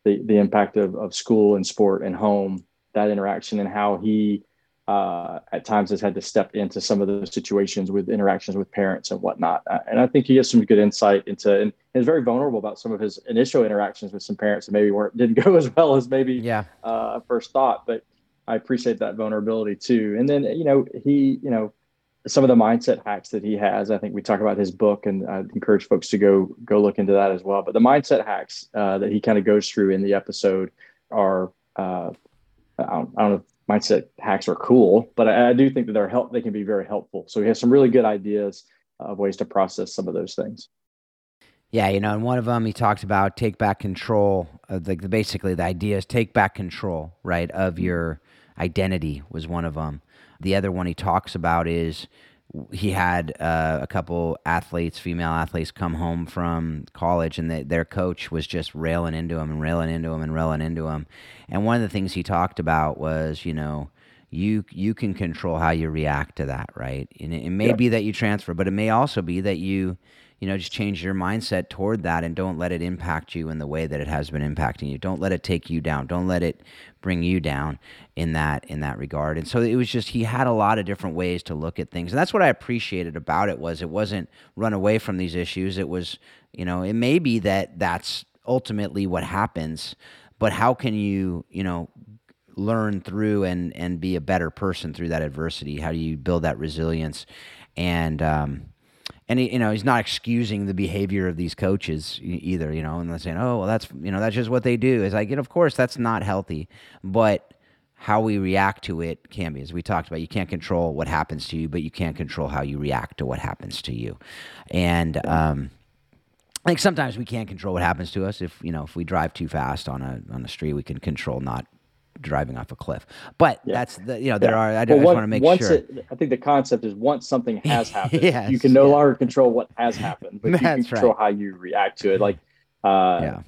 the the impact of, of school and sport and home, that interaction, and how he uh, at times has had to step into some of those situations with interactions with parents and whatnot. Uh, and I think he has some good insight into, and is very vulnerable about some of his initial interactions with some parents that maybe weren't <laughs> didn't go as well as maybe yeah. uh, first thought. But I appreciate that vulnerability too. And then you know he you know some of the mindset hacks that he has. I think we talk about his book, and I encourage folks to go go look into that as well. But the mindset hacks uh, that he kind of goes through in the episode are uh, I don't, I don't know mindset hacks are cool, but I, I, do think that they're help. They can be very helpful. So he has some really good ideas of ways to process some of those things. Yeah, you know, and one of them he talked about take back control. Like the, basically the idea is take back control, right, of your identity was one of them. The other one he talks about is he had uh, a couple athletes, female athletes, come home from college, and they, their coach was just railing into him and railing into him and railing into him. And one of the things he talked about was, you know, you you can control how you react to that, right? And it, it may be that you transfer, but it may also be that you you know, just change your mindset toward that and don't let it impact you in the way that it has been impacting you. Don't let it take you down. Don't let it bring you down in that in that regard. And so it was just he had a lot of different ways to look at things. And that's what I appreciated about it was it wasn't run away from these issues. It was, you know, it may be that that's ultimately what happens, but how can you, you know, learn through and and be a better person through that adversity? How do you build that resilience? And um and he, you know he's not excusing the behavior of these coaches either you know and they're saying oh well that's you know that's just what they do. Is like of course that's not healthy but how we react to it can be. As we talked about you can't control what happens to you but you can't control how you react to what happens to you. And um think sometimes we can't control what happens to us. If you know, if we drive too fast on a on a street, we can control not driving off a cliff. But yeah. that's the you know there yeah. are. I, well, I just want to make once sure. It, I think the concept is once something <laughs> has happened, yes, you can no yeah. longer control what has happened, but you can control right. how you react to it. Like, uh, yeah.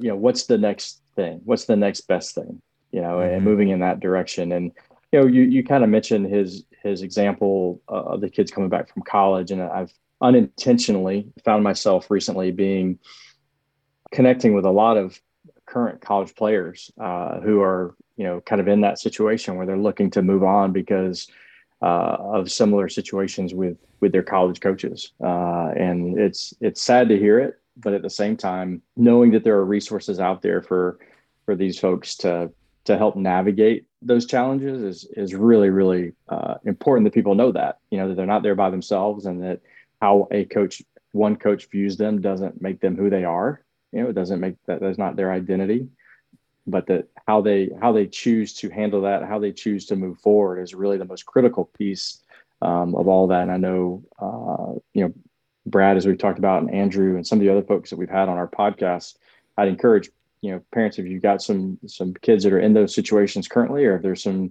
you know, what's the next thing? What's the next best thing? You know, mm-hmm. and moving in that direction. And you know, you you kind of mentioned his his example uh, of the kids coming back from college, and I've unintentionally found myself recently being connecting with a lot of current college players uh, who are you know kind of in that situation where they're looking to move on because uh, of similar situations with with their college coaches. Uh, and it's it's sad to hear it but at the same time knowing that there are resources out there for for these folks to to help navigate those challenges is is really really uh, important that people know that you know that they're not there by themselves and that how a coach one coach views them doesn't make them who they are you know it doesn't make that that's not their identity. But that how they how they choose to handle that how they choose to move forward is really the most critical piece um, of all that. And i know uh, you know brad as we've talked about and andrew and some of the other folks that we've had on our podcast i'd encourage you know parents if you've got some some kids that are in those situations currently or if there's some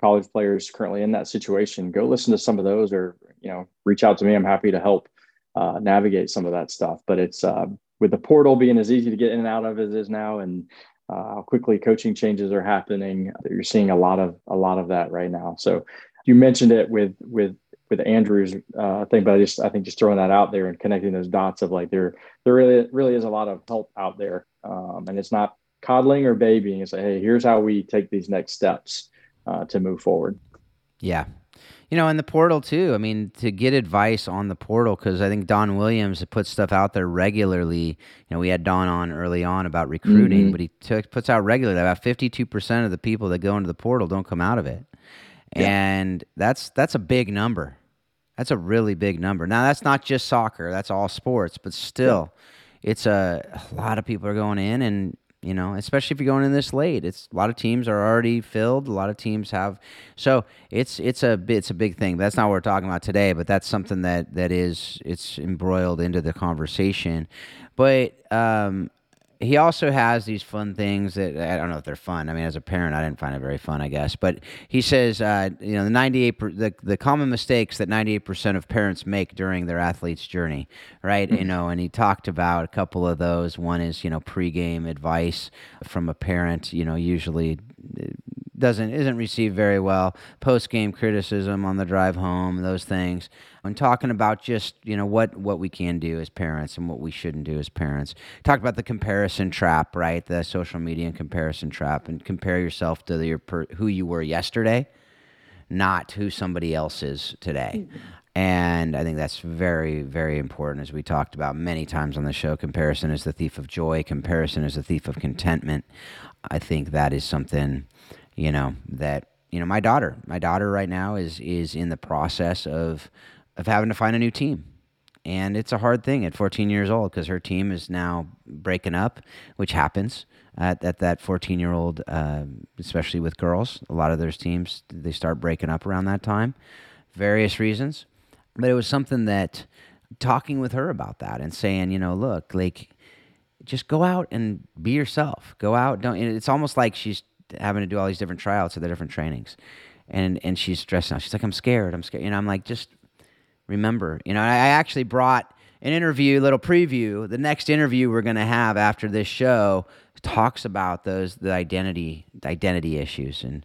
college players currently in that situation go listen to some of those or you know reach out to me. I'm happy to help uh, navigate some of that stuff. But it's uh, with the portal being as easy to get in and out of as it is now, and uh, how quickly coaching changes are happening, you're seeing a lot of a lot of that right now. So you mentioned it with with with Andrew's uh, thing, but I just I think just throwing that out there and connecting those dots of like there there really really is a lot of help out there, um, and it's not coddling or babying. It's like hey, here's how we take these next steps uh, to move forward. Yeah, you know, in the portal too. I mean, to get advice on the portal because I think Don Williams puts stuff out there regularly. You know, we had Don on early on about recruiting, mm-hmm. but he took, puts out regularly about fifty-two percent of the people that go into the portal don't come out of it, yeah. and that's that's a big number. That's a really big number. Now, that's not just soccer; that's all sports, but still, yeah. it's a, a lot of people are going in and you know, especially if you're going in this late. It's a lot of teams are already filled. A lot of teams have, so it's it's a it's a big thing. That's not what we're talking about today, but that's something that that is it's embroiled into the conversation. But um, he also has these fun things that I don't know if they're fun. I mean, as a parent, I didn't find it very fun, I guess. But he says, uh, you know, the ninety-eight, per, the the common mistakes that ninety-eight percent of parents make during their athlete's journey, right? you know, and he talked about a couple of those. One is, you know, pregame advice from a parent. You know, usually doesn't isn't received very well. Post game criticism on the drive home, those things. When talking about just you know what what we can do as parents and what we shouldn't do as parents. Talk about the comparison trap, right? The social media comparison trap, and compare yourself to your per, who you were yesterday, not who somebody else is today. Mm-hmm. And I think that's very, very important, as we talked about many times on the show. Comparison is the thief of joy. Comparison is the thief of contentment. I think that is something, you know, that you know, my daughter, my daughter right now is is in the process of of having to find a new team, and it's a hard thing at 14 years old because her team is now breaking up, which happens at, at that 14 year old, uh, especially with girls. A lot of those teams they start breaking up around that time, various reasons but it was something that talking with her about that and saying, you know, look, like just go out and be yourself. Go out. Don't. It's almost like she's having to do all these different tryouts at the different trainings, and and she's stressed out. She's like, I'm scared. I'm scared. You know, I'm like, just remember. You know, I, I actually brought an interview, little preview. The next interview we're to have after this show talks about those the identity the identity issues and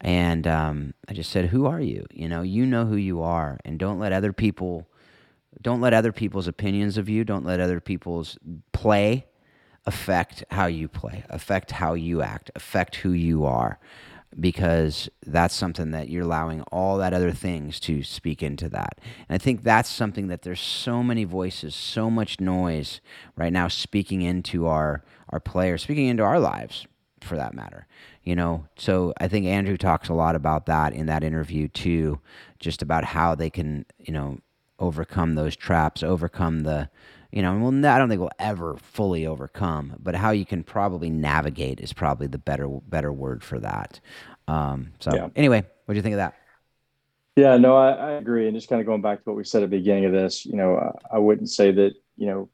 and um, I just said, "Who are you? You know, you know who you are, and don't let other people, don't let other people's opinions of you, don't let other people's play affect how you play, affect how you act, affect who you are." because that's something that you're allowing all that other things to speak into that. And I think that's something that there's so many voices, so much noise right now speaking into our our players, speaking into our lives for that matter you know so i think andrew talks a lot about that in that interview too just about how they can you know overcome those traps overcome the you know well i don't think we'll ever fully overcome but how you can probably navigate is probably the better better word for that um, so yeah. anyway what do you think of that yeah no I, I, agree and just kind of going back to what we said at the beginning of this you know I, I wouldn't say that you know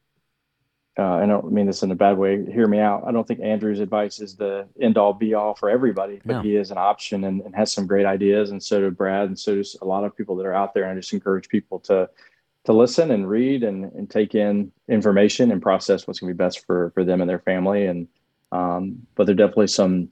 uh, I don't mean this in a bad way. Hear me out. I don't think Andrew's advice is the end all be all for everybody, but no. he is an option and, and, has some great ideas. And so do Brad, and so does a lot of people that are out there. And I just encourage people to to listen and read and, and take in information and process what's going to be best for for them and their family. And um, but there are definitely some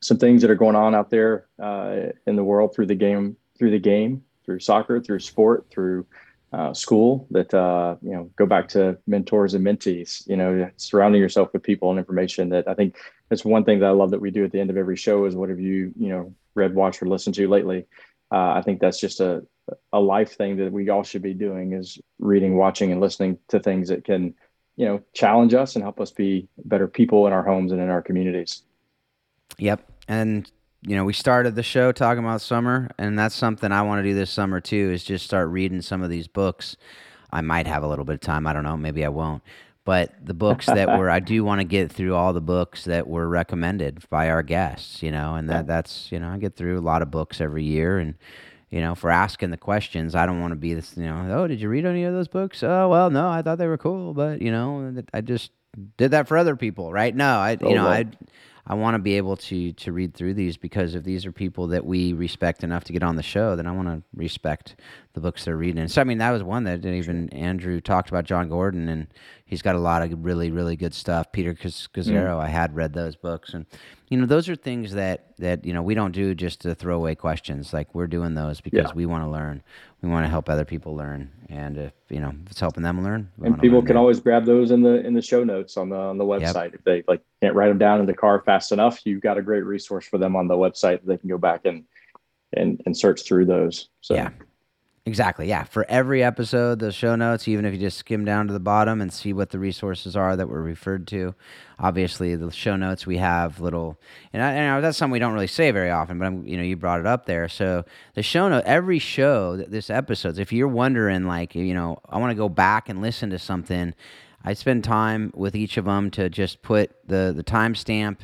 some things that are going on out there uh, in the world through the game, through the game, through soccer, through sport, through uh, school that uh, you know go back to mentors and mentees you know surrounding yourself with people and information that i think that's one thing that i love that we do at the end of every show is what have you you know read watched or listened to lately. Uh, i think that's just a a life thing that we all should be doing is reading watching and listening to things that can you know challenge us and help us be better people in our homes and in our communities. Yep. And you know, we started the show talking about summer, and that's something I want to do this summer too. Is just start reading some of these books. I might have a little bit of time. I don't know. Maybe I won't. But the books that were, I do want to get through all the books that were recommended by our guests. You know, and that that's you know, I get through a lot of books every year, and you know, for asking the questions, I don't want to be this. You know, oh, did you read any of those books? Oh, well, no, I thought they were cool, but you know, I just did that for other people, right? No, I, you oh, know, I I want to be able to to read through these because if these are people that we respect enough to get on the show, then I want to respect the books they're reading. So I mean, that was one that even Andrew talked about Jon Gordon, and he's got a lot of really really good stuff. Peter Scazzero, mm. I had read those books, and you know those are things that that you know we don't do just to throw away questions. Like we're doing those because yeah. we want to learn we want to help other people learn, and if you know if it's helping them learn, and people can always grab those in the in the show notes on the on the website yep. if they like can't write them down in the car fast enough. You've got a great resource for them on the website. They can go back and and and search through those. So yeah, Exactly. Yeah. For every episode, the show notes, even if you just skim down to the bottom and see what the resources are that were referred to. Obviously, the show notes we have little, and, I, and that's something we don't really say very often, but I'm, you know, you brought it up there. So the show note, every show, this episodes, if you're wondering, like, you know, I want to go back and listen to something, I spend time with each of them to just put the the timestamp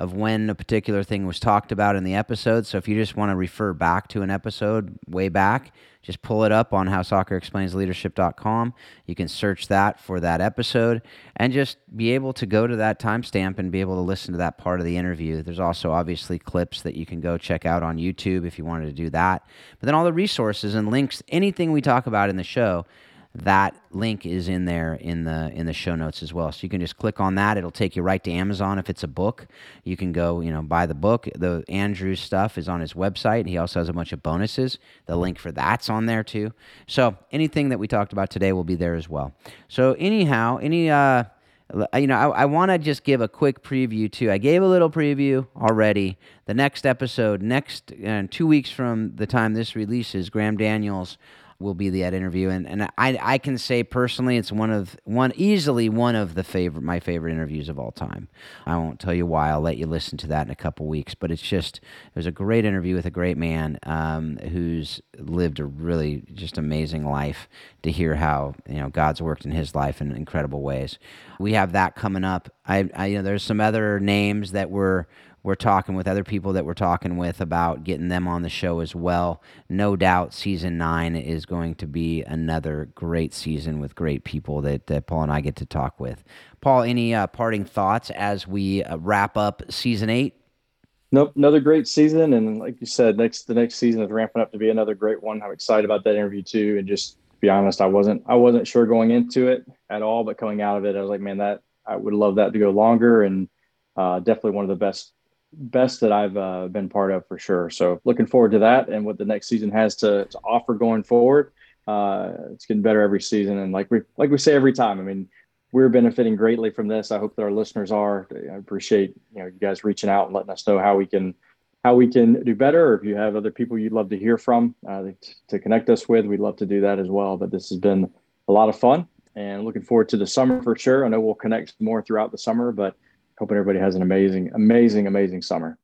of when a particular thing was talked about in the episode. So if you just want to refer back to an episode way back, just pull it up on howsoccerexplainsleadership.com. You can search that for that episode and just be able to go to that timestamp and be able to listen to that part of the interview. There's also obviously clips that you can go check out on YouTube if you wanted to do that. But then all the resources and links, anything we talk about in the show, that link is in there in the in the show notes as well. So you can just click on that. It'll take you right to Amazon if it's a book. You can go, you know, buy the book. The Andrew stuff is on his website. He also has a bunch of bonuses. The link for that's on there too. So anything that we talked about today will be there as well. So anyhow, any uh you know, I, I want to just give a quick preview too. I gave a little preview already. The next episode, next uh, two weeks from the time this releases, Graham Daniels will be the Ed interview, and and I I can say personally, it's one of one easily one of the favorite my favorite interviews of all time. I won't tell you why. I'll let you listen to that in a couple weeks. But it's just it was a great interview with a great man um, who's lived a really just amazing life. To hear how you know God's worked in his life in incredible ways. We have that coming up. I, I you know there's some other names that were we're talking with other people that we're talking with about getting them on the show as well. No doubt, season nine is going to be another great season with great people that, that Paul and I get to talk with. Paul, any uh, parting thoughts as we uh, wrap up season eight? Nope, another great season, and like you said, next the next season is ramping up to be another great one. I'm excited about that interview too, and just to be honest, I wasn't I wasn't sure going into it at all, but coming out of it, I was like, man, that I would love that to go longer, and uh, definitely one of the best best that I've uh, been part of for sure. So looking forward to that and what the next season has to, to offer going forward. Uh, it's getting better every season, and like we like we say every time. I mean, we're benefiting greatly from this. I hope that our listeners are. I appreciate you know you guys reaching out and letting us know how we can how we can do better. Or if you have other people you'd love to hear from uh, to connect us with, we'd love to do that as well. But this has been a lot of fun, and looking forward to the summer for sure. I know we'll connect more throughout the summer, but hoping everybody has an amazing, amazing, amazing summer.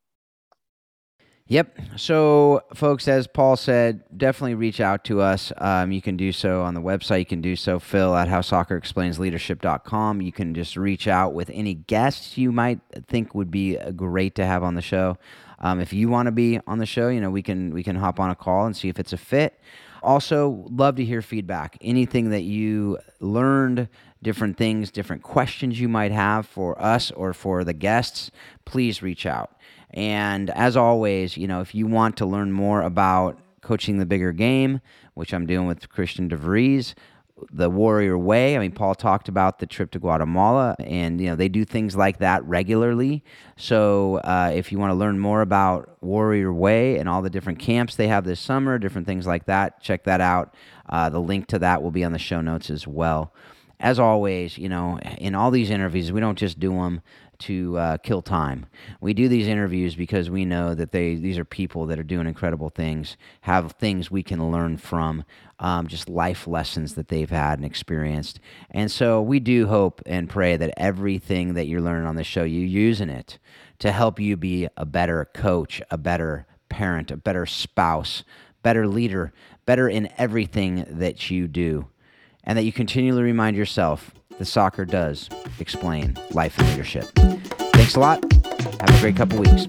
Yep. So, folks, as Paul said, definitely reach out to us. Um, you can do so on the website. You can do so, Phil, at howsoccerexplainsleadership.com. You can just reach out with any guests you might think would be great to have on the show. Um, if you want to be on the show, you know, we can we can hop on a call and see if it's a fit. Also, love to hear feedback. Anything that you learned, different things, different questions you might have for us or for the guests, please reach out. And as always, you know, if you want to learn more about coaching the bigger game, which I'm doing with Christian DeVries, the warrior way. I mean, Paul talked about the trip to Guatemala, and you know they do things like that regularly. So uh, if you want to learn more about Warrior Way and all the different camps they have this summer, different things like that, check that out. Uh, the link to that will be on the show notes as well. As always, you know, in all these interviews, we don't just do them to uh, kill time. We do these interviews because we know that they these are people that are doing incredible things, have things we can learn from, um, just life lessons that they've had and experienced. And so we do hope and pray that everything that you're learning on this show, you're using it to help you be a better coach, a better parent, a better spouse, better leader, better in everything that you do. And that you continually remind yourself the soccer does explain life and leadership. Thanks a lot. Have a great couple weeks.